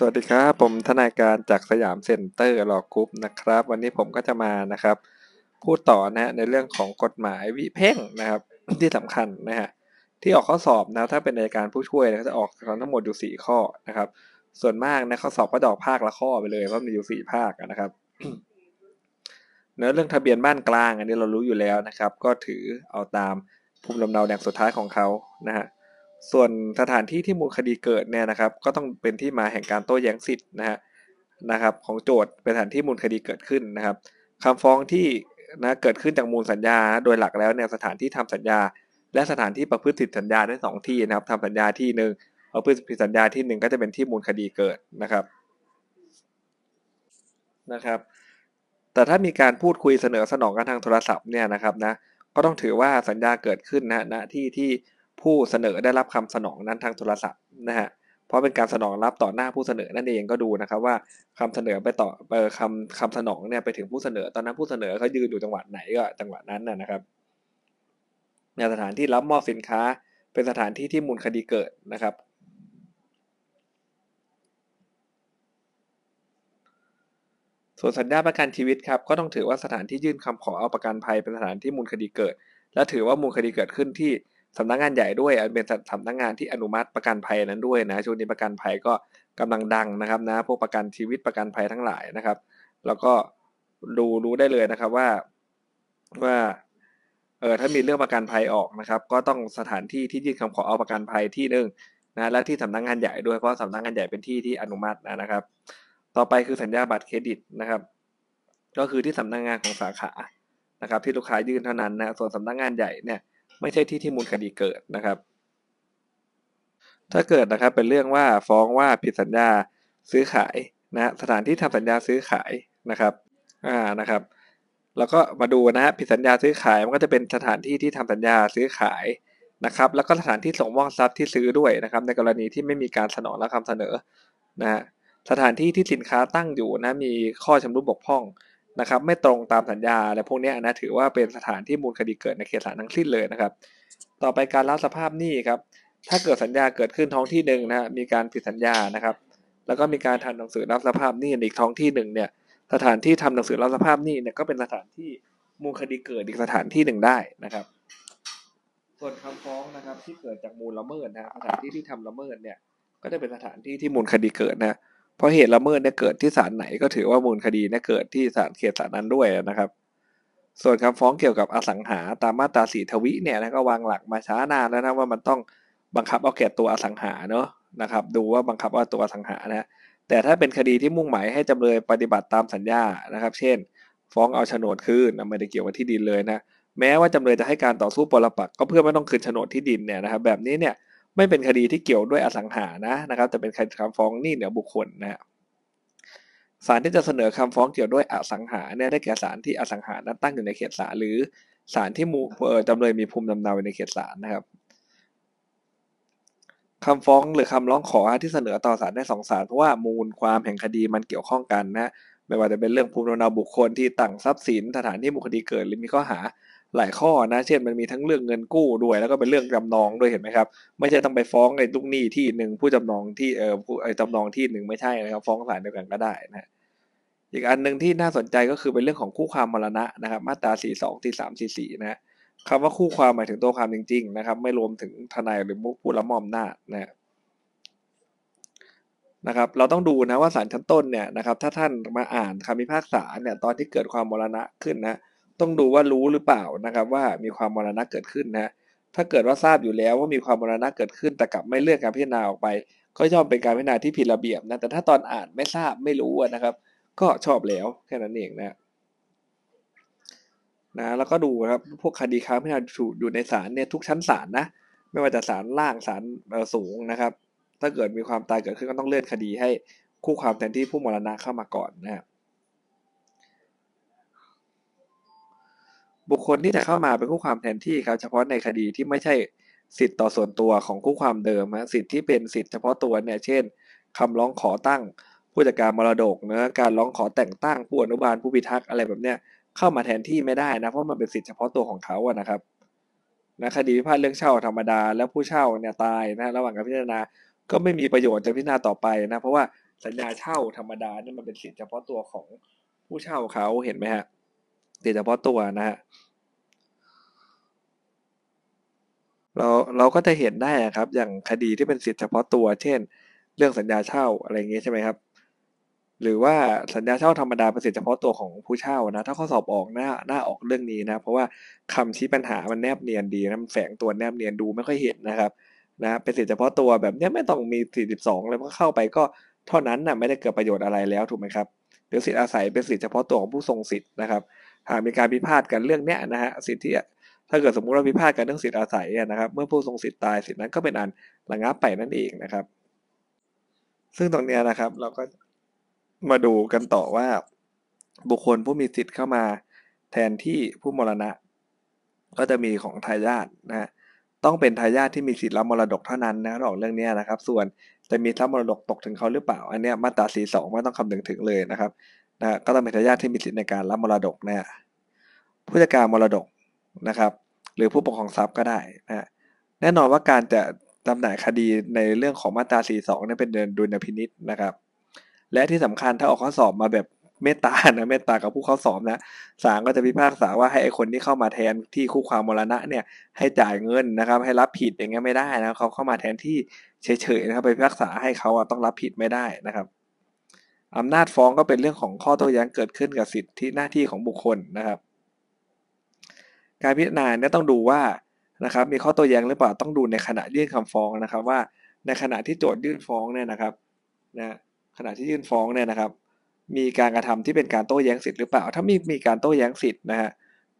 สวัสดีครับ ผมทนายการจาก Siam Center Law Group นะครับ วันนี้ผมก็จะมานะครับ พูดต่อนะในเรื่องของกฎหมายวิแพ่งนะครับ ที่สำคัญนะฮะที่ออกข้อสอบนะถ้าเป็นในการผู้ช่วยก็จะออกทั้งหมดอยู่สี่ข้อนะครับ ส่วนมากนะข้อสอบก็จะออกภาคละข้อไปเลยเพราะมีอยู่สี่ภาคนะครับเนื้อเรื่องทะเบียนบ้านกลาง อันนี้เรารู้อยู่แล้วนะครับ ก็ถือเอาตามภูมิลำเนาแห่งสุดท้ายของเขานะฮะ ส่วนสถานที่ที่มูลคดีเกิดเนี่ยนะครับ ก็ต้องเป็นที่มาแห่งการโต้แย้งสิทธิ์นะฮะนะครับ ของโจทย์เป็นสถานที่มูลคดีเกิดขึ้นนะครับคำฟ้องที่นะเกิดขึ้นจากมูลสัญญา โดยหลักแล้วเนี่ยสถานที่ทำสัญญา และสถานที่ประพฤติผิดสัญญาได้สองที่นะครับทำสัญญาที่หนึ่งประพฤติผิดสัญญาที่หนึ่งก็จะเป็นที่มูลคดีเกิดนะครับนะครับ แต่ถ้ามีการพูดคุยเสนอสนองกันทางโทรศัพท์เนี่ยนะครับนะก็ต้องถือว่าสัญญาเกิดขึ้นนะณที่ที่ ผู้เสนอได้รับคำสนองนั้นทางโทรศัพท์นะฮะเพราะเป็นการสนองรับต่อหน้าผู้เสนอนั่นเองก็ดูนะครับว่าคำเสนอไปต่อเออคำคำสนองเนี่ยไปถึงผู้เสนอตอนนั้นผู้เสนอเขายืนอยู่จังหวัดไหนก็จังหวัดนั้นนะครับในสถานที่รับมอบสินค้า เป็นสถานที่ที่มูลคดีเกิดนะครับส่วนสัญญาประกันชีวิตครับก็ต้องถือว่าสถานที่ยื่นคำขอเอาประกันภัยเป็นสถานที่มูลคดีเกิด และถือว่ามูลคดีเกิดขึ้นที่ สำนักงานใหญ่ด้วยเป็นสำนักงานที่อนุมัติประกันภัยนั้นด้วยนะช่วงนี้ประกันภัยก็กำลังดังนะครับนะพวกประกันชีวิตประกันภัยทั้งหลายนะครับ แล้วก็ดูรู้ได้เลยนะครับว่าว่าเออถ้ามีเรื่องประกันภัยออกนะครับ ก็ต้องสถานที่ที่ยื่นคำขอเอาประกันภัยที่หนึ่งนะและที่สำนักงานใหญ่ด้วยเพราะสำนักงานใหญ่เป็นที่ที่อนุมัตินะครับ ต่อไปคือสัญญาบัตรเครดิตนะครับ ก็คือที่สำนักงานของสาขานะครับ ที่ลูกค้ายื่นเท่านั้นนะส่วนสำนักงานใหญ่เนี่ย ไม่ใช่ที่ที่มูลคดีเกิดนะครับ ถ้าเกิดนะครับเป็นเรื่องว่าฟ้องว่าผิดสัญญาซื้อขายนะสถานที่ทำสัญญาซื้อขายนะครับอ่านะครับ แล้วก็มาดูนะฮะผิดสัญญาซื้อขายมันก็จะเป็นสถานที่ที่ทำสัญญาซื้อขายนะครับ แล้วก็สถานที่ส่งมอบทรัพย์ที่ซื้อด้วยนะครับ ในกรณีที่ไม่มีการสนองและคำเสนอนะฮะสถานที่ที่สินค้าตั้งอยู่นะมีข้อชำรุดบกพร่อง นะครับไม่ตรงตามสัญญาอะไรพวกนี้นะถือว่าเป็นสถานที่มูลคดีเกิดในเขตศาลทั้งสิ้นเลยนะครับ ต่อไปการรับสภาพหนี้ครับถ้าเกิดสัญญาเกิดขึ้นท้องที่หนึ่งนะมีการผิดสัญญานะครับ แล้วก็มีการทำหนังสือรับสภาพหนี้อีกท้องที่หนึ่งเนี่ยสถานที่ทำหนังสือรับสภาพหนี้เนี่ยก็เป็นสถานที่มูลคดีเกิดอีกสถานที่หนึ่งได้นะครับ ส่วนคำฟ้องนะครับที่เกิดจากมูลละเมิดนะสถานที่ที่ทำละเมิดเนี่ยก็จะเป็นสถานที่ที่มูลคดีเกิดนะ เพราะเหตุละเมิดเนี่ยเกิดที่ศาลไหนก็ถือว่ามูลคดีเนี่ยเกิดที่ศาลเขตศาลนั้นด้วยนะครับ ส่วนคำฟ้องเกี่ยวกับอสังหาตามมาตราสีทวิเนี่ยนะก็วางหลักมาช้านานแล้วนะว่ามันต้องบังคับเอาแก่ตัวอสังหาเนาะนะครับ ดูว่าบังคับเอาตัวอสังหานะแต่ถ้าเป็นคดีที่มุ่งหมายให้จำเลยปฏิบัติตามสัญญานะครับ เช่น ฟ้องเอาโฉนดคืนไม่ได้เกี่ยวกับที่ดินเลยนะแม้ว่าจำเลยจะให้การต่อสู้ปรปักก็เพื่อไม่ต้องคืนโฉนดที่ดินเนี่ยนะครับ แบบนี้เนี่ย ไม่เป็นคดีที่เกี่ยวด้วยอสังหานะนะครับ แต่เป็นคำฟ้องหนี้เหนือบุคคลนะศาลที่จะเสนอคำฟ้องเกี่ยวด้วยอสังหาเนี่ยได้แก่ศาลที่อสังหานั้นตั้งอยู่ในเขตศาลหรือศาลที่มูจำเลยมีภูมิลำเนาในเขตศาลนะครับคำฟ้องหรือคำร้องขอที่เสนอต่อศาลได้สองศาลเพราะว่ามูลความแห่งคดีมันเกี่ยวข้องกันนะไม่ว่าจะเป็นเรื่องภูมิลำเนาบุคคลที่ตั้งทรัพย์สินสถานที่บุคคดีเกิดหรือมีข้อหา หลายข้อนะ เช่นมันมีทั้งเรื่องเงินกู้ด้วย แล้วก็เป็นเรื่องจำนองด้วยเห็นไหมครับ ไม่ใช่ต้องไปฟ้องไอ้ลูกหนี้ที่หนึ่งผู้จำนองที่เออผู้ไอ้จำนองที่หนึ่งไม่ใช่นะครับ ฟ้องศาลเดียวกันก็ได้นะอีกอันหนึ่งที่น่าสนใจก็คือเป็นเรื่องของคู่ความมรณะนะครับ มาตราสี่สองที่สามสี่สี่นะคำว่าคู่ความหมายถึงตัวความจริง ๆ นะครับ ไม่รวมถึงทนายหรือผู้ละมอมหน้านะนะครับ เราต้องดูนะว่าศาลชั้นต้นเนี่ยนะครับ ถ้าท่านมาอ่านคำพิพากษาเนี่ยตอนที่เกิดความมรณะขึ้นนะ ต้องดูว่ารู้หรือเปล่านะครับ ว่ามีความมรณะเกิดขึ้นนะถ้าเกิดว่าทราบอยู่แล้วว่ามีความมรณะเกิดขึ้นแต่กลับไม่เลือนการพิจารณาออกไป ก็ย่อมเป็นการพิจารณาที่ผิดระเบียบนะแต่ถ้าตอนอ่านไม่ทราบไม่รู้นะครับ ก็ชอบแล้วแค่นั้นเองนะนะแล้วก็ดูครับพวกคดีค้างพิจารณาอยู่ในศาลเนี่ยทุกชั้นศาลนะไม่ว่าจะศาลล่างศาลสูงนะครับ ถ้าเกิดมีความตายเกิดขึ้นก็ต้องเลื่อนคดีให้คู่ความแทนที่ผู้มรณะเข้ามาก่อนนะครับ บุคคลที่จะเข้ามาเป็นคู่ความแทนที่ครับเฉพาะในคดีที่ไม่ใช่สิทธิ์ต่อส่วนตัวของคู่ความเดิมนะสิทธิ์ที่เป็นสิทธิ์เฉพาะตัวเนี่ยเช่นคำร้องขอตั้งผู้จัดการมรดกนะการร้องขอแต่งตั้งผู้อนุบาลผู้พิทักษ์อะไรแบบเนี้ยเข้ามาแทนที่ไม่ได้นะเพราะมันเป็นสิทธิ์เฉพาะตัวของเขาอะนะครับนะคดีพิพาทเรื่องเช่าธรรมดา แล้วผู้เช่าเนี่ยตายนะระหว่างการพิจารณาก็ไม่มีประโยชน์จะพิจารณาต่อไปนะเพราะว่าสัญญาเช่าธรรมดาเนี่ยมันเป็นสิทธิ์เฉพาะตัวของผู้เช่าเขาเห็นไหมฮะ สิทธิเฉพาะตัวนะฮะเราเราก็จะเห็นได้ครับ อย่างคดีที่เป็นสิทธิเฉพาะตัว เช่น เรื่องสัญญาเช่าอะไรเงี้ยใช่ไหมครับ หรือว่าสัญญาเช่าธรรมดาเป็นสิทธิเฉพาะตัวของผู้เช่านะ ถ้าข้อสอบออกหน้าหน้าออกเรื่องนี้นะ เพราะว่าคำชี้ปัญหามันแนบเนียนดีนะมันแฝงตัวแนบเนียนดูไม่ค่อยเห็นนะครับนะเป็นสิทธิเฉพาะตัวแบบนี้ไม่ต้องมี 42เลยเพราะเข้าไปก็เท่านั้นนะไม่ได้เกิดประโยชน์อะไรแล้วถูกไหมครับหรือสิทธิอาศัยเป็นสิทธิเฉพาะตัวของผู้ทรงสิทธิ์นะครับ หากมีการพิพาทกันเรื่องเนี้ยนะฮะสิทธิถ้าเกิดสมมุติว่าพิพาทกันเรื่องสิทธิอาศัยนะครับเมื่อผู้ทรงสิทธิ์ตายสิทธินั้นก็เป็นอันระงับไปนั่นเองนะครับ ซึ่งตรงเนี้ยนะครับเราก็มาดูกันต่อว่า บุคคลผู้มีสิทธิ์เข้ามาแทนที่ผู้มรณะ ก็จะมีของทายาทนะฮะต้องเป็นทายาทที่มีสิทธิ์รับมรดกเท่านั้นนะหลอกเรื่องนี้นะครับ ส่วนจะมีทรัพย์มรดกตกถึงเขาหรือเปล่า อันนี้มาตราสีสองไม่ต้องคำนึงถึงเลยนะครับ นะก็ต้องเป็นทายาทที่มีสิทธิ์ในการรับมรดกนะผู้จัดการมรดกนะครับ หรือผู้ปกครองทรัพย์ก็ได้นะแน่นอนว่าการจะจำหน่ายคดีในเรื่องของมาตรา 42นี่เป็นเดินดุลพินิษนะครับ และที่สำคัญถ้าออกข้อสอบมาแบบเมตตานะเมตตากับผู้เข้าสอบนะศาลก็จะพิพากษาว่าให้ไอคนที่เข้ามาแทนที่คู่ความมรณะเนี่ยให้จ่ายเงินนะครับ ให้รับผิดอย่างเงี้ยไม่ได้นะเขาเข้ามาแทนที่เฉยๆนะครับไปพิพากษาให้เขาต้องรับผิดไม่ได้นะครับ อำนาจฟ้องก็เป็นเรื่องของข้อโต้แย้งเกิดขึ้นกับสิทธิหน้าที่ของบุคคลนะครับ การพิจารณาเนี่ยต้องดูว่านะครับ มีข้อโต้แย้งหรือเปล่าต้องดูในขณะยื่นคำฟ้องนะครับ ว่าในขณะที่โจทยื่นฟ้องเนี่ยนะครับนะขณะที่ยื่นฟ้องเนี่ยนะครับ มีการกระทำที่เป็นการโต้แย้งสิทธิ์หรือเปล่า ถ้ามีมีการโต้แย้งสิทธิ์นะฮะ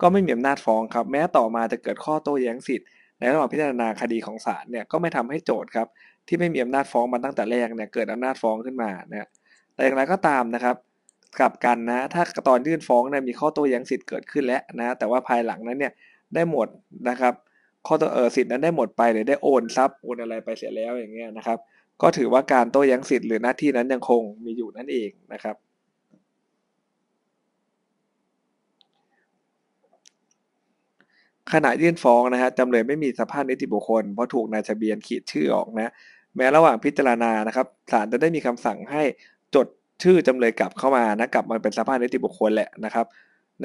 ก็ไม่มีอำนาจฟ้องครับ แม้ต่อมาจะเกิดข้อโต้แย้งสิทธิ์ในระหว่างพิจารณาคดีของศาลเนี่ยก็ไม่ทำให้โจทย์ครับที่ไม่มีอำนาจฟ้องมาตั้งแต่แรกเนี่ยเกิดอำนาจฟ้องขึ้นมานะ แต่อย่างไรก็ตามนะครับกลับกันนะ ถ้าตอนยื่นฟ้องเนี่ยมีข้อโต้แย้งสิทธิ์เกิดขึ้นแล้วนะ แต่ว่าภายหลังนั้นเนี่ยได้หมดนะครับ ข้อตัวเออสิทธิ์นั้นได้หมดไปหรือได้โอนทรัพย์โอนอะไรไปเสียแล้วอย่างเงี้ยนะครับ ก็ถือว่าการโต้แย้งสิทธิ์หรือหน้าที่นั้นยังคงมีอยู่นั่นเองนะครับ ขณะยื่นฟ้องนะฮะจำเลยไม่มีสภาพนิติบุคคลเพราะถูกนายทะเบียนขีดชื่อออกนะแม้ระหว่างพิจารณานะครับศาลจะได้มีคำสั่งให้ จดชื่อจำเลยกลับเข้ามานะกลับมาเป็นสภาพนิติบุคคลแหละนะครับ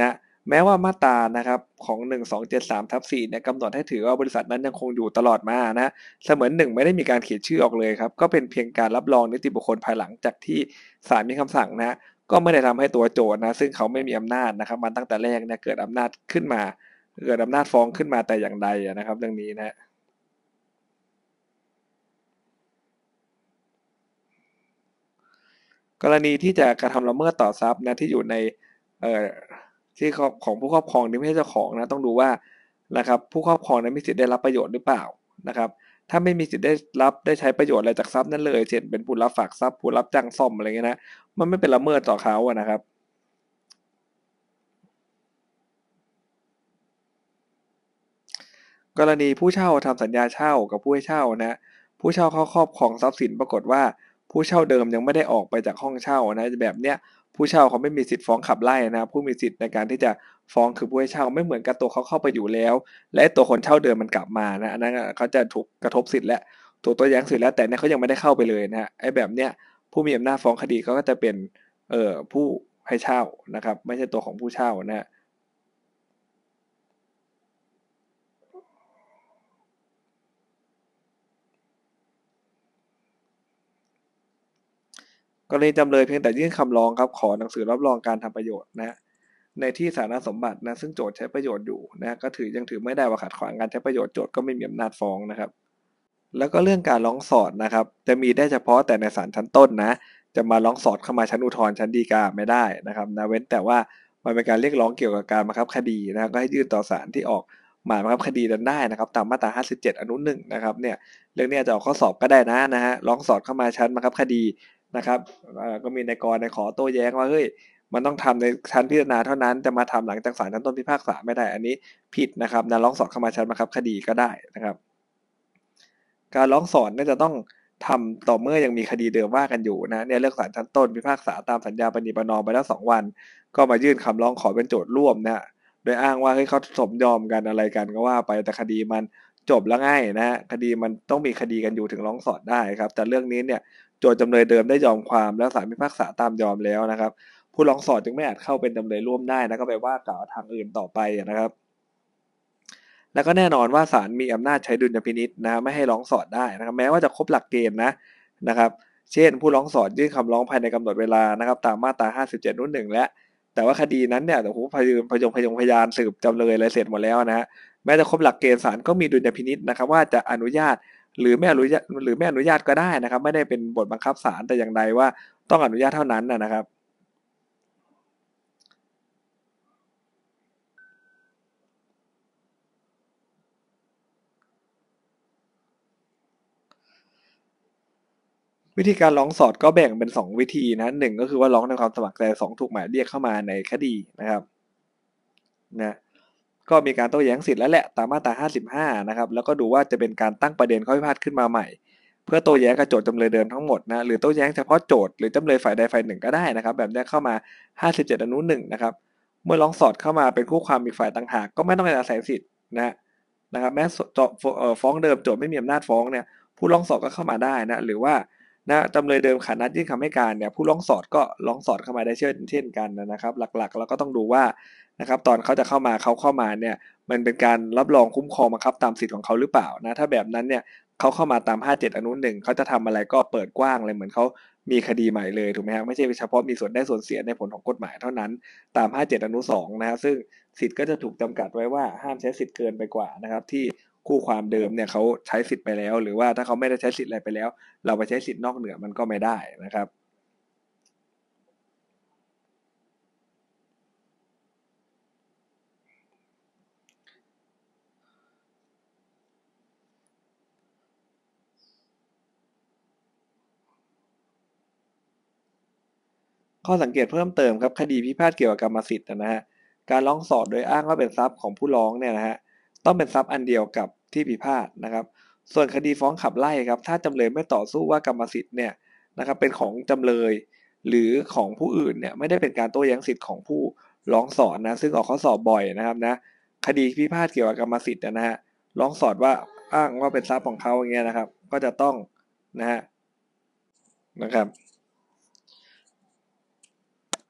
นะแม้ว่ามาตรานะครับของ 1273ทับ4เนี่ยกำหนดให้ถือว่าบริษัทนั้นยังคงอยู่ตลอดมานะเสมือนหนึ่งไม่ได้มีการเขียนชื่อออกเลยครับก็เป็นเพียงการรับรองนิติบุคคลภายหลังจากที่ศาลมีคำสั่งนะก็ไม่ได้ทำให้ตัวโจทย์นะซึ่งเขาไม่มีอำนาจนะครับมันตั้งแต่แรกเนี่ยเกิดอำนาจขึ้นมา เกิดอำนาจฟ้องขึ้นมาแต่อย่างใดนะครับเรื่องนี้นะ กรณีที่จะกระทำละเมิดต่อทรัพย์นะที่อยู่ในเอ่อที่ของผู้ครอบครองที่ไม่ใช่เจ้าของนะต้องดูว่านะครับผู้ครอบครองนั้นมีสิทธิ์ได้รับประโยชน์หรือเปล่านะครับ ถ้าไม่มีสิทธิ์ได้รับได้ใช้ประโยชน์อะไรจากทรัพย์นั้นเลย เช่นเป็นผู้รับฝากทรัพย์ผู้รับจ้างซ่อมอะไรเงี้ยนะมันไม่เป็นละเมิดต่อเขาอะนะครับกรณีผู้เช่าทำสัญญาเช่ากับผู้ให้เช่านะผู้เช่าเขาครอบครองทรัพย์สินปรากฏว่า ผู้เช่าเดิมยังไม่ได้ออกไปจากห้องเช่านะแบบเนี้ยผู้เช่าเขาไม่มีสิทธิ์ฟ้องขับไล่นะผู้มีสิทธิ์ในการที่จะฟ้องคือผู้ให้เช่าไม่เหมือนกับตัวเขาเข้าไปอยู่แล้ว และตัวคนเช่าเดิมมันกลับมานะอันนั้นเขาจะถูกกระทบสิทธิ์และถูกตัวแย้งสิทธิ์แล้วแต่เนี่ยเขายังไม่ได้เข้าไปเลยนะไอ้แบบเนี้ยผู้มีอำนาจฟ้องคดีเขาก็จะเป็นเอ่อผู้ให้เช่านะครับ ไม่ใช่ตัวของผู้เช่านะ กรณีจำเลยเพียงแต่ยื่นคำร้องครับขอหนังสือรับรองการทำประโยชน์นะในที่สาธารณสมบัตินะซึ่งโจทย์ใช้ประโยชน์อยู่นะก็ถือยังถือไม่ได้ว่าขัดขวางการใช้ประโยชน์โจทย์ก็ไม่มีอำนาจฟ้องนะครับ แล้วก็เรื่องการร้องสอดนะครับจะมีได้เฉพาะแต่ในศาลชั้นต้นนะจะมาร้องสอดเข้ามาชั้นอุทธรณ์ชั้นฎีกาไม่ได้นะครับนะเว้นแต่ว่ามันเป็นการเรียกร้องเกี่ยวกับการบังคับคดีนะก็ให้ยื่นต่อศาลที่ออกหมายบังคับคดีนั้นได้นะครับ ตามมาตรา 57 อนุหนึ่งนะครับเนี่ยเรื่องนี้จะออกข้อสอบก็ได้นะนะฮะร้องสอดเข้ามาชั้นบังคับคดี นะครับก็มีในกรในขอโต้แย้งว่าเฮ้ยมันต้องทำในชั้นพิจารณาเท่านั้นจะมาทำหลังจากศาลชั้นต้นพิพากษาไม่ได้อันนี้ผิดนะครับนะร้องสอดเข้ามาชั้นบังคับคดีก็ได้นะครับ การร้องสอดน่าจะต้องทำต่อเมื่อยังมีคดีเดิมว่ากันอยู่นะเนี่ยเลือกศาลชั้นต้นพิพากษาตามสัญญาปณิปนอมไปแล้วสองวัน ก็มายื่นคำร้องขอเป็นโจทย์ร่วมนะโดยอ้างว่าเฮ้ยเขาสมยอมกันอะไรกันก็ว่าไปแต่คดีมันจบแล้วง่ายนะคดีมันต้องมีคดีกันอยู่ถึงร้องสอดได้ครับ แต่เรื่องนี้เนี่ย โจทย์จำเลยเดิมได้ยอมความแล้วศาลพิพากษาตามยอมแล้วนะครับ ผู้ร้องสอดจึงไม่อาจเข้าเป็นจำเลยร่วมได้นะก็แปลว่ากล่าวทางอื่นต่อไปนะครับ แล้วก็แน่นอนว่าศาลมีอำนาจใช้ดุลยพินิษนะไม่ให้ร้องสอดได้นะครับ แม้ว่าจะครบหลักเกณฑ์นะนะครับ เช่น ผู้ร้องสอดยื่นคำร้องภายในกำหนดเวลานะครับ ตามมาตรา 57นุ่นหนึ่งและแต่ว่าคดีนั้นเนี่ยโอ้โหพยพยงพยงพยานสืบจำเลยอะไรเสร็จหมดแล้วนะฮะแม้จะครบหลักเกณฑ์ศาลก็มีดุลยพินิษนะครับ ว่าจะอนุญาต หรือไม่อนุญาตหรือไม่อนุญาตก็ได้นะครับ ไม่ได้เป็นบทบังคับศาลแต่อย่างใดว่าต้องอนุญาตเท่านั้นนะครับวิธีการร้องสอดก็แบ่งเป็น 2 วิธีนะหนึ่งก็คือว่าร้องในความสมัครใจสองถูกหมายเรียกเข้ามาในคดีนะครับนะ ก็มีการโต้แย้งสิทธิ์แล้วแหละตามมาตรา 55 นะครับ แล้วก็ดูว่าจะเป็นการตั้งประเด็นข้อพิพาทขึ้นมาใหม่ เพื่อโต้แย้งกับโจทย์จำเลยเดิมทั้งหมดนะหรือโต้แย้งเฉพาะโจทย์หรือจำเลยฝ่ายใดฝ่ายหนึ่งก็ได้นะครับ แบบนี้เข้ามา 57 อนุหนึ่งนะครับเมื่อร้องสอดเข้ามาเป็นคู่ความอีกฝ่ายต่างหากก็ไม่ต้องอาศัยสิทธิ์นะนะครับแม้ฟ้องเดิมโจทย์ไม่มีอำนาจฟ้องเนี่ยผู้ร้องสอดก็เข้ามาได้นะหรือว่านะจำเลยเดิมขานัดยื่นคำให้การเนี่ยผู้ร้องสอดก็ร้องสอดเข้ามาได้เช่นเช่นกันนะครับ หลักๆเราก็ต้องดูว่า นะครับตอนเขาจะเข้ามาเขาเข้ามาเนี่ยมันเป็นการรับรองคุ้มครองบังคับตามสิทธิ์ของเขาหรือเปล่านะถ้าแบบนั้นเนี่ยเขาเข้ามาตาม 57 อนุหนึ่งเขาจะทำอะไรก็เปิดกว้างเลยเหมือนเขามีคดีใหม่เลยถูกไหมครับไม่ใช่เฉพาะมีส่วนได้ส่วนเสียในผลของกฎหมายเท่านั้นตาม 57 อนุ2นะฮะซึ่งสิทธิ์ก็จะถูกจำกัดไว้ว่าห้ามใช้สิทธิ์เกินไปกว่านะครับที่คู่ความเดิมเนี่ยเขาใช้สิทธิ์ไปแล้ว หรือว่าถ้าเขาไม่ได้ใช้สิทธิ์อะไรไปแล้ว เราไปใช้สิทธิ์นอกเหนือมันก็ไม่ได้นะครับ ข้อสังเกตเพิ่มเติมครับคดีพิพาทเกี่ยวกับกรรมสิทธิ์นะฮะการร้องสอดโดยอ้างว่าเป็นทรัพย์ของผู้ร้องเนี่ยนะฮะต้องเป็นทรัพย์อันเดียวกับที่พิพาทนะครับ ส่วนคดีฟ้องขับไล่ครับ ถ้าจำเลยไม่ต่อสู้ว่ากรรมสิทธิ์เนี่ยนะครับเป็นของจำเลย หรือของผู้อื่นเนี่ยไม่ได้เป็นการโต้แย้งสิทธิ์ของผู้ร้องสอนนะซึ่งออกข้อสอบบ่อยนะครับนะคดีพิพาทเกี่ยวกับกรรมสิทธิ์นะฮะร้องสอดว่าอ้างว่าเป็นทรัพย์ของเขาอย่างเงี้ยนะครับ ก็จะต้องนะฮะนะครับ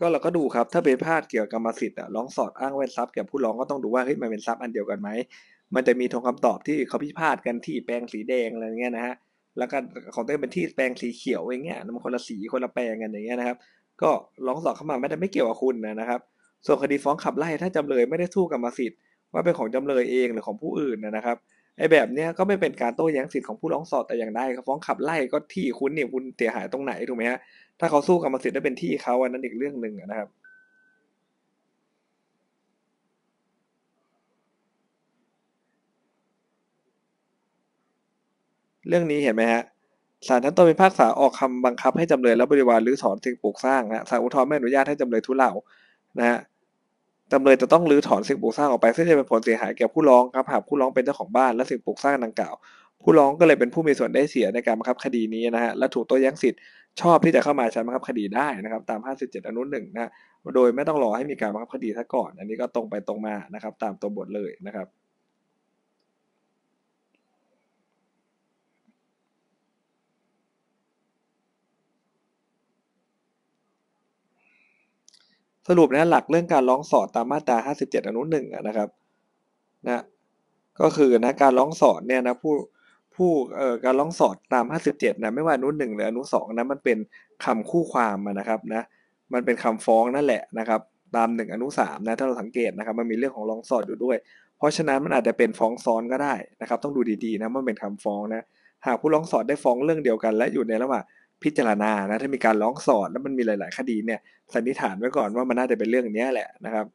ก็เราก็ดูครับถ้าเป็นพาดเกี่ยวกับกรรมสิทธิ์อะร้องสอดอ้างเป็นทรัพย์แก่ผู้ร้องก็ต้องดูว่าเฮ้ยมันเป็นทรัพย์อันเดียวกันไหมมันจะมีทงคำตอบที่เขาพิพาทกันที่แปลงสีแดงอะไรเงี้ยนะฮะแล้วก็ของตัวเองเป็นที่แปลงสีเขียวอย่างเงี้ยมันคนละสีคนละแปลงกันอย่างเงี้ยนะครับ ก็ร้องสอบเข้ามาไม่ได้ไม่เกี่ยวกับคุณนะครับ ส่วนคดีฟ้องขับไล่ถ้าจำเลยไม่ได้สู้กรรมสิทธิ์ว่าเป็นของจำเลยเองหรือของผู้อื่นนะครับไอ้แบบเนี้ยก็ไม่เป็นการโต้แย้งสิทธิ์ของผู้ร้องสอบแต่อย่างใดครับฟ้องขับไล่ก็ที่คุณเนี่ยคุณเสียหายตรงไหนถูกไหมฮะ ถ้าเขาสู้กรรมสิทธิ์ได้เป็นที่เขาอันนั้นอีกเรื่องหนึ่งนะครับเรื่องนี้เห็นไหมฮะศาลชั้นต้นพิพากษาออกคำบังคับให้จำเลยและบริวารรื้อถอนสิ่งปลูกสร้างนะศาลอุทธรณ์ไม่อนุญาตให้จำเลยทุเลานะฮะจำเลยจะต้องรื้อถอนสิ่งปลูกสร้างออกไปซึ่งจะเป็นผลเสียหายแก่ผู้ร้องครับหากผู้ร้องเป็นเจ้าของบ้านและสิ่งปลูกสร้างดังกล่าว ผู้ร้องก็เลยเป็นผู้มีส่วนได้เสียในการบังคับคดีนี้นะฮะและถูกโต้แย้งสิทธิ์ชอบที่จะเข้ามาใช้บังคับคดีได้นะครับตาม 57 อนุหนึ่งนะโดยไม่ต้องรอให้มีการบังคับคดีซะก่อน อันนี้ก็ตรงไปตรงมานะครับตามตัวบทเลยนะครับสรุปนะหลักเรื่องการร้องสอดตามมาตรา 57 อนุหนึ่งนะครับนะก็คือนะการร้องสอดเนี่ยนะผู้ ผู้เอ่อการร้องสอดตาม 57 นะไม่ว่าอนุหนึ่งหรืออนุสองนะมันเป็นคำคู่ความนะครับนะมันเป็นคำฟ้องนั่นแหละนะครับ ตามหนึ่งอนุสามนะถ้าเราสังเกตนะครับมันมีเรื่องของร้องสอดอยู่ด้วย เพราะฉะนั้นมันอาจจะเป็นฟ้องซ้อนก็ได้นะครับ ต้องดูดีๆนะมันเป็นคำฟ้องนะหากผู้ร้องสอดได้ฟ้องเรื่องเดียวกัน และอยู่ในระหว่างพิจารณานะถ้ามีการร้องสอดแล้วมันมีหลาย ๆ คดีเนี่ยสันนิษฐานไว้ก่อนว่ามันน่าจะเป็นเรื่องนี้แหละนะครับ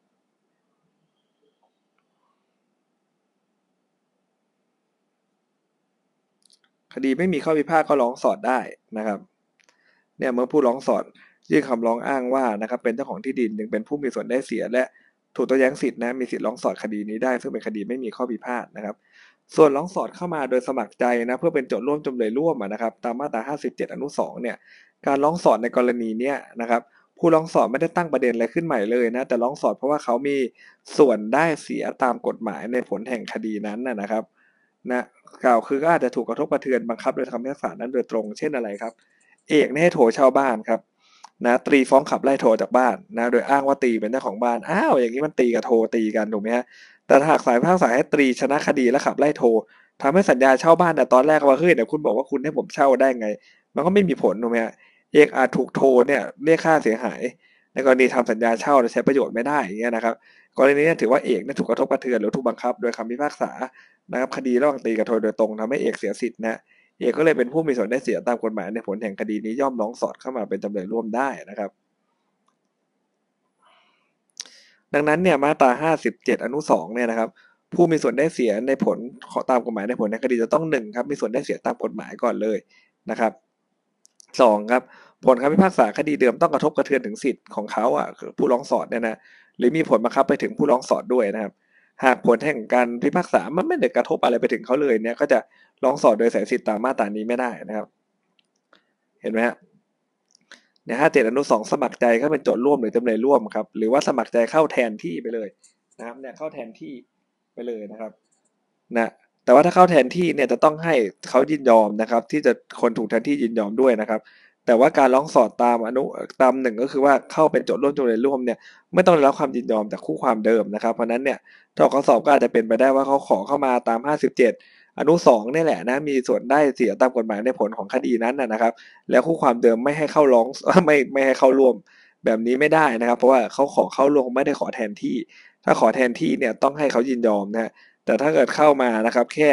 คดีไม่มีข้อพิพาทก็ร้องสอดได้นะครับเนี่ยเมื่อผู้ร้องสอดยื่นคำร้องอ้างว่านะครับเป็นเจ้าของที่ดินยังเป็นผู้มีส่วนได้เสีย และถูกตัวแย้งสิทธินะมีสิทธิ์ร้องสอดคดีนี้ได้ ซึ่งเป็นคดีไม่มีข้อพิพาทนะครับ ส่วนร้องสอดเข้ามาโดยสมัครใจนะเพื่อเป็นโจทย์ร่วมจำเลยร่วมนะครับตามมาตรา 57 อนุ 2 เนี่ยการร้องสอดในกรณีเนี้ยนะครับผู้ร้องสอดไม่ได้ตั้งประเด็นอะไรขึ้นใหม่เลยนะแต่ร้องสอดเพราะว่าเขามีส่วนได้เสียตามกฎหมายในผลแห่งคดีนั้นนะครับ นะกล่าวคือก็อาจจะถูกกระทบกระเทือนบังคับโดยคำพิพากษานั้นโดยตรง เช่นอะไรครับ เอกเนี่ยให้โทรเช่าบ้านครับนะตรีฟ้องขับไล่โทจากบ้านนะโดยอ้างว่าตีเป็นเจ้าของบ้านอ้าวอย่างนี้มันตีกับโทตีกันถูกไหมฮะแต่หากสายพากษาให้ตรีชนะคดีและขับไล่โทรทำให้สัญญาเช่าบ้านแต่ตอนแรกว่าเฮ้ยเดี๋ยวคุณบอกว่าคุณให้ผมเช่าได้ไง มันก็ไม่มีผลถูกไหมฮะเอกอาจถูกโทเนี่ยเรียกค่าเสียหาย ในกรณีทำสัญญาเช่าและใช้ประโยชน์ไม่ได้อย่างเงี้ยนะครับ กรณีนี้ถือว่าเอกถูกกระทบกระเทือนหรือถูกบังคับ โดยคำพิพากษานะครับคดีระหว่างตีกับโทรโดยตรงทำให้เอกเสียสิทธิ์นะเอกก็เลยเป็นผู้มีส่วนได้เสียตามกฎหมายในผลแห่งคดีนี้ย่อมร้องสอดเข้ามาเป็นจำเลยร่วมได้นะครับ ดังนั้นเนี่ยมาตรา 57 อนุ 2 เนี่ยนะครับ ผู้มีส่วนได้เสียในผลตามกฎหมายในผลในคดีจะต้องหนึ่งครับมีส่วนได้เสียตามกฎหมายก่อนเลยนะครับสองครับผลคำพิพากษาคดีเดิมต้องกระทบกระเทือนถึงสิทธิ์ของเขาอะคือผู้ร้องสอดเนี่ยนะ หรือมีผลบังคับไปถึงผู้ร้องสอดด้วยนะครับ หากผลแห่งการพิพากษามันไม่ได้กระทบอะไรไปถึงเขาเลยเนี่ยก็จะร้องสอดโดยสายสิทธิ์ตามมาตรานี้ไม่ได้นะครับ เห็นไหมฮะในห้าเจ็ดอนุสองสมัครใจก็เป็นโจทย์ร่วมหรือจำเลยร่วมครับ หรือว่าสมัครใจเข้าแทนที่ไปเลยนะครับเนี่ยเข้าแทนที่ไปเลยนะครับนะแต่ว่าถ้าเข้าแทนที่เนี่ยจะต้องให้เขายินยอมนะครับ ที่จะคนถูกแทนที่ยินยอมด้วยนะครับ แต่ว่าการร้องสอดตามอนุตามหนึ่งก็คือว่าเข้าเป็นโจทย์ร่วมจำเลยร่วมเนี่ยไม่ต้องได้รับความยินยอมจากคู่ความเดิมนะครับ เพราะนั้นเนี่ยถ้าเขาสอบก็อาจจะเป็นไปได้ว่าเขาขอเข้ามาตาม 57 อนุสองนี่แหละนะมีส่วนได้เสียตามกฎหมายในผลของคดีนั้นนะครับ แล้วคู่ความเดิมไม่ให้เข้าร้องไม่ไม่ให้เข้าร่วมแบบนี้ไม่ได้นะครับ เพราะว่าเขาขอเข้าร่วมไม่ได้ขอแทนที่ ถ้าขอแทนที่เนี่ยต้องให้เขายินยอมนะแต่ถ้าเกิดเข้ามานะครับ แค่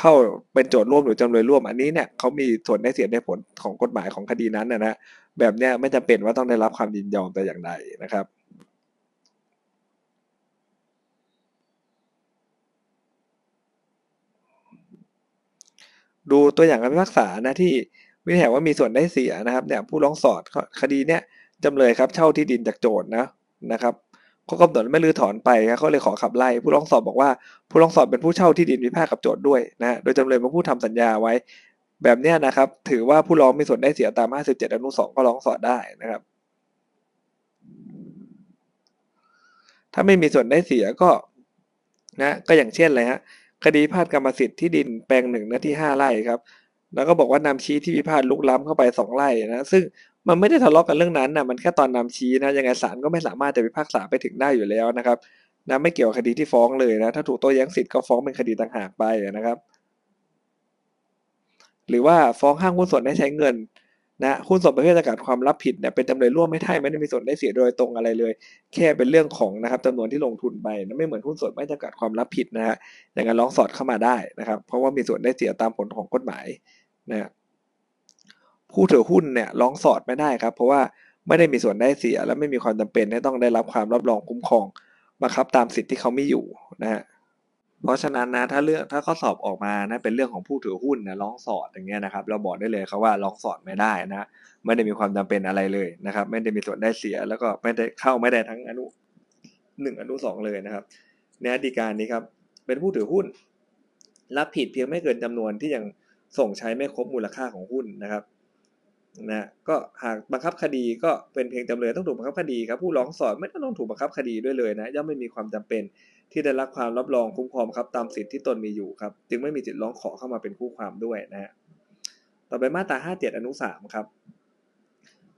เข้าเป็นโจทย์ร่วมหรือจำเลยร่วม อันนี้เนี่ยเขามีส่วนได้เสียในผลของกฎหมายของคดีนั้นนะนะแบบเนี้ยไม่จำเป็นว่าต้องได้รับความยินยอมแต่อย่างใดนะครับดูตัวอย่างการพิพากษานะที่วินิจฉัยว่ามีส่วนได้เสียนะครับเนี่ยผู้ร้องสอดคดีเนี่ยจำเลยครับเช่าที่ดินจากโจทย์นะนะครับ ขากำหนดไม่รื้อถอนไปเขาเลยขอขับไล่ผู้ร้องสอบบอกว่า ผู้ร้องสอบเป็นผู้เช่าที่ดินพิพาทกับโจทย์ด้วยนะโดยจำเลยเป็นผู้ทำสัญญาไว้ แบบนี้นะครับ ถือว่าผู้ร้องมีส่วนได้เสียตาม 57 อนุ 2 ก็ร้องสอดได้นะครับ ถ้าไม่มีส่วนได้เสียก็นะก็อย่างเช่นเลยฮะคดีพาดกรรมสิทธิ์ที่ดินแปลงหนึ่งหน้าที่ห้าไร่ครับแล้วก็บอกว่านำชี้ที่พิพาทลุกล้ำเข้าไปสองไร่นะซึ่ง มันไม่ได้ทะเลาะกันเรื่องนั้นนะมันแค่ตอนนำชี้นะยังไงศาลก็ไม่สามารถจะพิพากษาไปถึงได้อยู่แล้วนะครับนะไม่เกี่ยวกับคดีที่ฟ้องเลยนะถ้าถูกโต้แย้งสิทธิ์ก็ฟ้องเป็นคดีต่างหากไปนะครับ หรือว่าฟ้องห้างหุ้นส่วนให้ใช้เงินนะหุ้นส่วนประเภทจำกัดความรับผิดเนี่ยเป็นจำเลยร่วมไม่ได้ไม่ได้มีส่วนได้เสียโดยตรงอะไรเลย แค่เป็นเรื่องของนะครับจำนวนที่ลงทุนไปนะไม่เหมือนหุ้นส่วนไม่จำกัดความรับผิดนะฮะอย่างนั้นร้องสอดเข้ามาได้นะครับ เพราะว่ามีส่วนได้เสียตามผลของกฎหมายนะ ผู้ถือหุ้นเนี่ยร้องสอดไม่ได้ครับ เพราะว่าไม่ได้มีส่วนได้เสีย และไม่มีความจำเป็นที่ต้องได้รับความรับรองคุ้มครองบังคับตามสิทธิ์ที่เขาไม่อยู่นะฮะเพราะฉะนั้นนะถ้าเรื่องถ้าข้อสอบออกมานะเป็นเรื่องของผู้ถือหุ้นนะร้องสอดอย่างเงี้ยนะครับเราบอกได้เลยครับว่าร้องสอดไม่ได้นะไม่ได้มีความจำเป็นอะไรเลยนะครับ ไม่ได้มีส่วนได้เสีย แล้วก็ไม่ได้เข้าไม่ได้ทั้งอนุหนึ่งอนุสองเลยนะครับ ในอดีการนี้ครับเป็นผู้ถือหุ้น รับผิดเพียงไม่เกินจำนวนที่ยังส่งใช้ไม่ครบมูลค่าของหุ้นนะครับ นะก็หากบังคับคดีก็เป็นเพียงจำเลยต้องถูกบังคับคดีครับผู้ร้องสอนไม่ต้องถูกบังคับคดีด้วยเลยนะย่อมไม่มีความจำเป็นที่ได้รับความรับรองคุ้มครองครับตามสิทธิที่ตนมีอยู่ครับ จึงไม่มีสิทธิร้องขอเข้ามาเป็นคู่ความด้วยนะฮะต่อไปมาตราห้าเจ็ดอนุสามครับ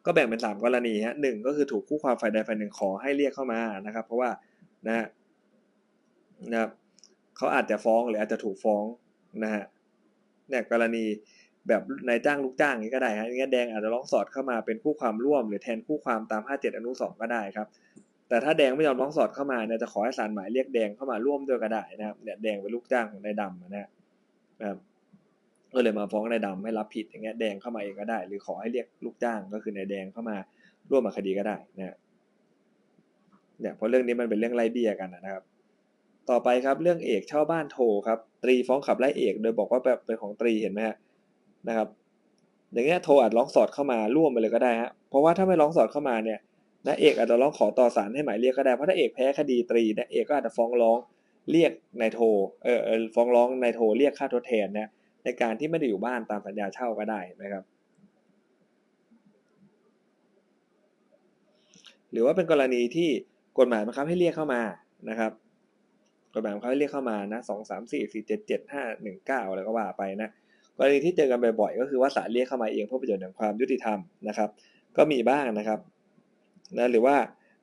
ก็แบ่งเป็นสามกรณีฮะหนึ่งก็คือถูกคู่ความฝ่ายใดฝ่ายหนึ่งขอให้เรียกเข้ามานะครับ เพราะว่านะนะครับเขาอาจจะฟ้องหรืออาจจะถูกฟ้องนะฮะเนี่ยกรณี แบบนายจ้างลูกจ้างนี้ก็ได้ฮะงี้ยแดงอาจจะร้องสอดเข้ามาเป็นคู่ความร่วม หรือแทนคู่ความตาม 57 อนุ 2 ก็ได้ครับ แต่ถ้าแดงไม่ยอมร้องสอดเข้ามาเนี่ยจะขอให้ศาลหมายเรียกแดงเข้ามาร่วมด้วยก็ได้นะครับเนี่ยแดงเป็นลูกจ้างของนายดำนะครับก็เลยมาฟ้องนายดำให้รับผิดอย่างเงี้ยแดงเข้ามาเองก็ได้ หรือขอให้เรียกลูกจ้างก็คือนายแดงเข้ามาร่วมมาคดีก็ได้นะเนี่ยเพราะเรื่องนี้มันเป็นเรื่องไล่เบี้ยกันนะครับ ต่อไปครับเรื่องเอกเช่าบ้านโทครับ ตรีฟ้องขับไล่เอก โดยบอกว่าแบบเป็นของตรีเห็นไหมฮะ นะครับอย่างเงี้ยโทรอาจร้องสอดเข้ามาร่วมไปเลยก็ได้ฮะเพราะว่าถ้าไม่ร้องสอดเข้ามาเนี่ยนะเอกอาจจะร้องขอต่อศาลให้หมายเรียกก็ได้เพราะถ้าเอกแพ้คดีตรีนะเอกก็อาจจะฟ้องร้องเรียกนายโทเออฟ้องร้องนายโทเรียกค่าทดแทนนะในการที่ไม่ได้อยู่บ้านตามสัญญาเช่าก็ได้นะครับ หรือว่าเป็นกรณีที่กฎหมายบังคับให้เรียกเข้ามานะครับกฎหมายบังคับให้เรียกเข้ามานะสองสามสี่สี่เจ็ดเจ็ดห้าหนึ่งเก้าอะไรก็ว่าไปนะ กรณีที่เจอกันบ่อยๆก็คือว่าศาลเรียกเข้ามาเองเพื่อประโยชน์แห่งความยุติธรรมนะครับ ก็มีบ้างนะครับนะหรือว่า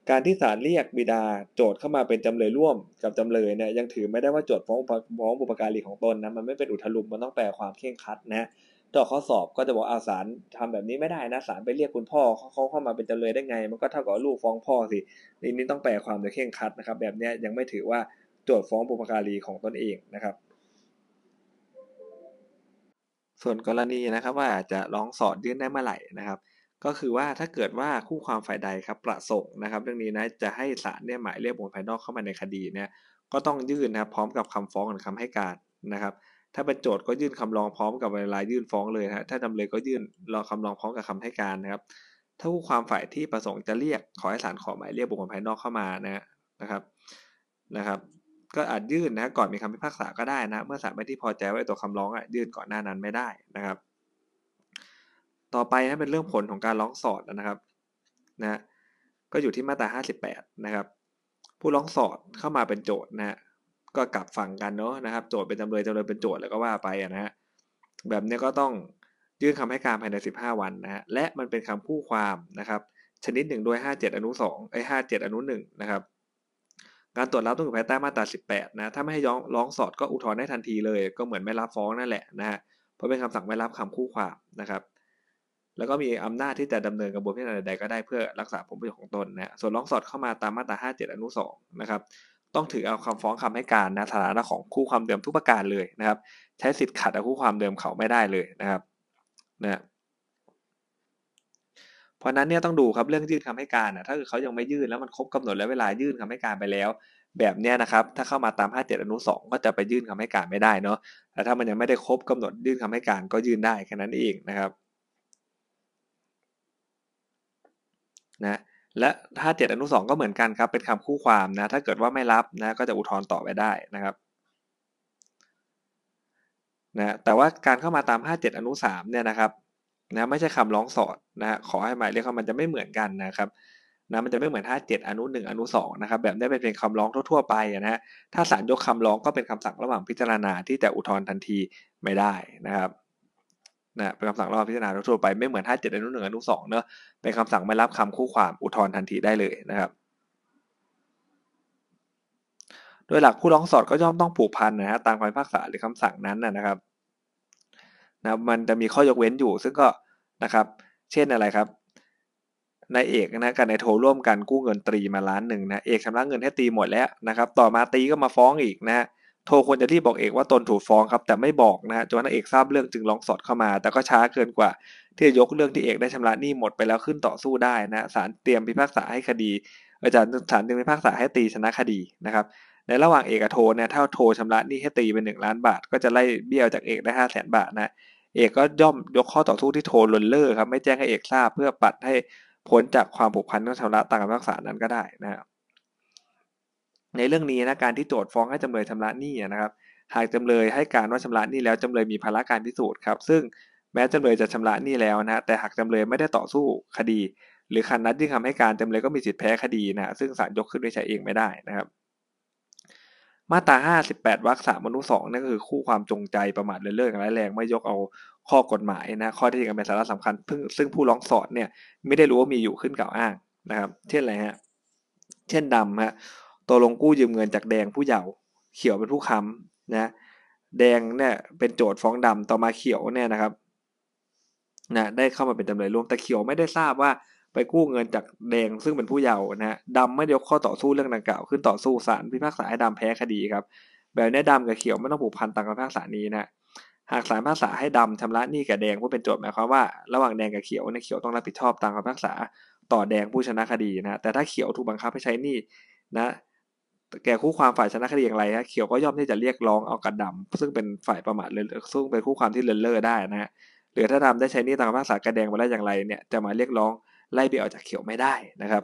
การที่ศาลเรียกบิดาโจทย์เข้ามาเป็นจำเลยร่วมกับจำเลยเนี่ยยังถือไม่ได้ว่าโจทย์ฟ้องฟ้องบุปการีของตนนะมันไม่เป็นอุทลุมมันต้องแปลความเข่งคัดนะต่อข้อสอบก็จะบอกอาสารทำแบบนี้ไม่ได้นะศาลไปเรียกคุณพ่อเขาเขาเข้ามาเป็นจำเลยได้ไง มันก็เท่ากับลูกฟ้องพ่อสินี่นี่ต้องแปลความโดยเข่งคัดนะครับ แบบนี้ยังไม่ถือว่าโจทย์ฟ้องบุปการีของตนเองนะครับ ส่วนกรณีนะครับว่าจะร้องสอดยื่นได้เมื่อไหร่นะครับ ก็คือว่าถ้าเกิดว่าคู่ความฝ่ายใดครับประสงค์นะครับ เรื่องนี้นะจะให้ศาลเนี่ยหมายเรียกบุคคลภายนอกเข้ามาในคดีเนี่ยก็ต้องยื่นนะครับพร้อมกับคำฟ้องหรือคำให้การนะครับ ถ้าเป็นโจทย์ก็ยื่นคำร้องพร้อมกับเวลายื่นฟ้องเลยนะถ้าจำเลยก็ยื่นรอคำร้องพร้อมกับคำให้การนะครับ ถ้าคู่ความฝ่ายที่ประสงค์จะเรียกขอให้ศาลขอหมายเรียกบุคคลภายนอกเข้ามานะนะครับนะครับ ก็อาจยื่นนะก่อนมีคำพิพากษาก็ได้นะ เมื่อศาลไม่ที่พอใจว่าตัวคำร้องอะยื่นก่อนหน้านั้นไม่ได้นะครับ ต่อไปนะเป็นเรื่องผลของการร้องสอดนะครับนะก็อยู่ที่มาตรา 58 นะครับ ผู้ร้องสอดเข้ามาเป็นโจทย์นะก็กลับฝั่งกันเนาะนะครับ โจทย์เป็นจำเลยจำเลยเป็นโจทย์แล้วก็ว่าไปนะฮะแบบนี้ก็ต้องยื่นคำให้การภายใน 15 วันนะฮะและมันเป็นคำคู่ความนะครับ ชนิดหนึ่งโดย 57 อนุ2ไอ้57 อนุ1นะครับ การตรวจรับต้องอยู่ภายใต้มาตรา 18 นะถ้าไม่ให้ร้องสอดก็อุทธรณ์ได้ทันทีเลย ก็เหมือนไม่รับฟ้องนั่นแหละนะฮะเพราะเป็นคำสั่งไม่รับคำคู่ความนะครับ แล้วก็มีอำนาจที่จะดำเนินกระบวนการใดๆก็ได้เพื่อรักษาผลประโยชน์ของตนนะส่วนร้องสอดเข้ามาตามมาตรา 57 อนุ 2 นะครับต้องถือเอาคำฟ้องคำให้การนะฐานะของคู่ความเดิมทุกประการเลยนะครับ ใช้สิทธิ์ขัดเอาคู่ความเดิมเขาไม่ได้เลยนะครับนะ เพราะนั้นเนี่ยต้องดูครับเรื่องยื่นคำให้การนะถ้าเกิดเขายังไม่ยื่นแล้วมันครบกำหนดแล้วเวลายื่นคำให้การไปแล้ว แบบเนี้ยนะครับถ้าเข้ามาตาม 57 อนุ 2 ก็จะไปยื่นคำให้การไม่ได้เนาะแต่ถ้ามันยังไม่ได้ครบกำหนดยื่นคำให้การก็ยื่นได้แค่นั้นเองนะครับนะและถ้า7อนุ 2 ก็เหมือนกันครับเป็นคำคู่ความนะถ้าเกิดว่าไม่รับนะก็จะอุทธรณ์ต่อไปได้นะครับนะแต่ว่าการเข้ามาตาม 57 อนุ 3 เนี่ยนะครับ นะไม่ใช่คำร้องสอดนะฮะขอให้หมายเรียกเขามันจะไม่เหมือนกันนะครับนะมันจะไม่เหมือน 57 อนุ 1 อนุ 2 นะครับ แบบนี้เป็นเพียงคำร้องทั่วๆไปนะฮะ ถ้าศาลยกคำร้องก็เป็นคำสั่งระหว่างพิจารณาที่จะอุทธรณ์ทันทีไม่ได้นะครับนะเป็นคำสั่งระหว่างพิจารณาทั่วไปไม่เหมือน 57 อนุ 1 อนุ 2 เนอะเป็นคำสั่งไม่รับคำคู่ความอุทธรณ์ทันทีได้เลยนะครับ โดยหลักผู้ร้องสอดก็ย่อมต้องผูกพันนะฮะตามคำพิพากษาหรือคำสั่งนั้นนะครับนะมันจะมีข้อยกเว้นอยู่ ซึ่งก็ นะครับ เช่นอะไรครับนายเอกนะกับนายโทร่วมกันกู้เงินตรีมาล้านหนึ่งนะเอกชำระเงินให้ตีหมดแล้วนะครับ ต่อมาตีก็มาฟ้องอีกนะโทรควรจะที่บอกเอกว่าตนถูกฟ้องครับ แต่ไม่บอกนะฮะจนนายเอกทราบเรื่องจึงร้องสอดเข้ามา แต่ก็ช้าเกินกว่า ที่จะยกเรื่องที่เอกได้ชำระหนี้หมดไปแล้วขึ้นต่อสู้ได้นะศาลเตรียมพิพากษาให้คดี อาจารย์ศาลเตรียมพิพากษาให้ตีชนะคดีนะครับในระหว่างเอกโทรเนี่ยถ้าโทรชำระหนี้ให้ตีเป็นหนึ่งล้านบาท ก็จะไล่เบี้ยวจากเอกได้ห้าแสนบาทนะ เอกก็ย่อมยกข้อต่อสู้ที่โทลนเลอร์ครับไม่แจ้งให้เอกทราบเพื่อปัดให้พ้นจากความผูกพันต้องชำระตามคำพิพากษานั้นก็ได้นะครับในเรื่องนี้นะการที่โจทย์ฟ้องให้จำเลยชำระหนี้นะครับ หากจำเลยให้การว่าชำระหนี้แล้วจำเลยมีภาระการพิสูจน์ครับซึ่งแม้จำเลยจะชำระหนี้แล้วนะแต่หากจำเลยไม่ได้ต่อสู้คดี หรือคันนัดที่ทำให้การจำเลยก็มีสิทธิแพ้คดีนะซึ่งศาลยกขึ้นด้วยใช้เองไม่ได้นะครับ มาตรา 58 วรรคสามอนุสองนั่นก็คือคู่ความจงใจประมาทเลินเล่ออย่างร้ายแรงไม่ยกเอาข้อกฎหมายนะข้อที่จริงเป็นสาระสำคัญซึ่งผู้ร้องสอดเนี่ยไม่ได้รู้ว่ามีอยู่ขึ้นกล่าวอ้างนะครับ เช่นอะไรฮะเช่นดำฮะตัวลงกู้ยืมเงินจากแดงผู้เยาว์เขียวเป็นผู้ค้ำนะแดงเนี่ยเป็นโจทย์ฟ้องดำต่อมาเขียวเนี่ยนะครับนะได้เข้ามาเป็นจำเลยร่วมแต่เขียวไม่ได้ทราบว่า ไปกู้เงินจากแดงซึ่งเป็นผู้เยาว์นะดำไม่ยกข้อต่อสู้เรื่องดังกล่าวขึ้นต่อสู้ศาลพิพากษาให้ดำแพ้คดีครับแบบนี้ดำกับเขียวไม่ต้องผูกพันตามคำพิพากษานี้นะหากศาลพิพากษาให้ดำชำระหนี้แกับแดงผู้เป็นโจทย์หมายความว่า ระหว่างแดงกับเขียวเนี่ยเขียวต้องรับผิดชอบตามคำพิพากษาต่อแดงผู้ชนะคดีนะแต่ถ้าเขียวถูกบังคับให้ใช้หนี้นะแก่คู่ความฝ่ายชนะคดีอย่างไรฮะเขียวก็ย่อมที่จะเรียกร้องเอากระดำซึ่งเป็นฝ่ายประมาทเลยซึ่งเป็นคู่ความที่เลินเล่อได้นะฮะหรือถ้าดำได้ใช้หนี้ตามคำพิพากษากระแดงมาได้อย่างไรเนี่ยจะมาเรียกร้อง ไล่เบี้ยออกจากเขียวไม่ได้นะครับ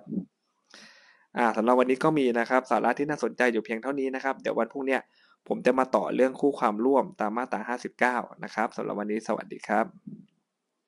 อ่าสำหรับวันนี้ก็มีนะครับสาระที่น่าสนใจอยู่เพียงเท่านี้นะครับ เดี๋ยววันพรุ่งนี้ผมจะมาต่อเรื่องคู่ความร่วมตามมาตรา 59 นะครับสำหรับวันนี้สวัสดีครับ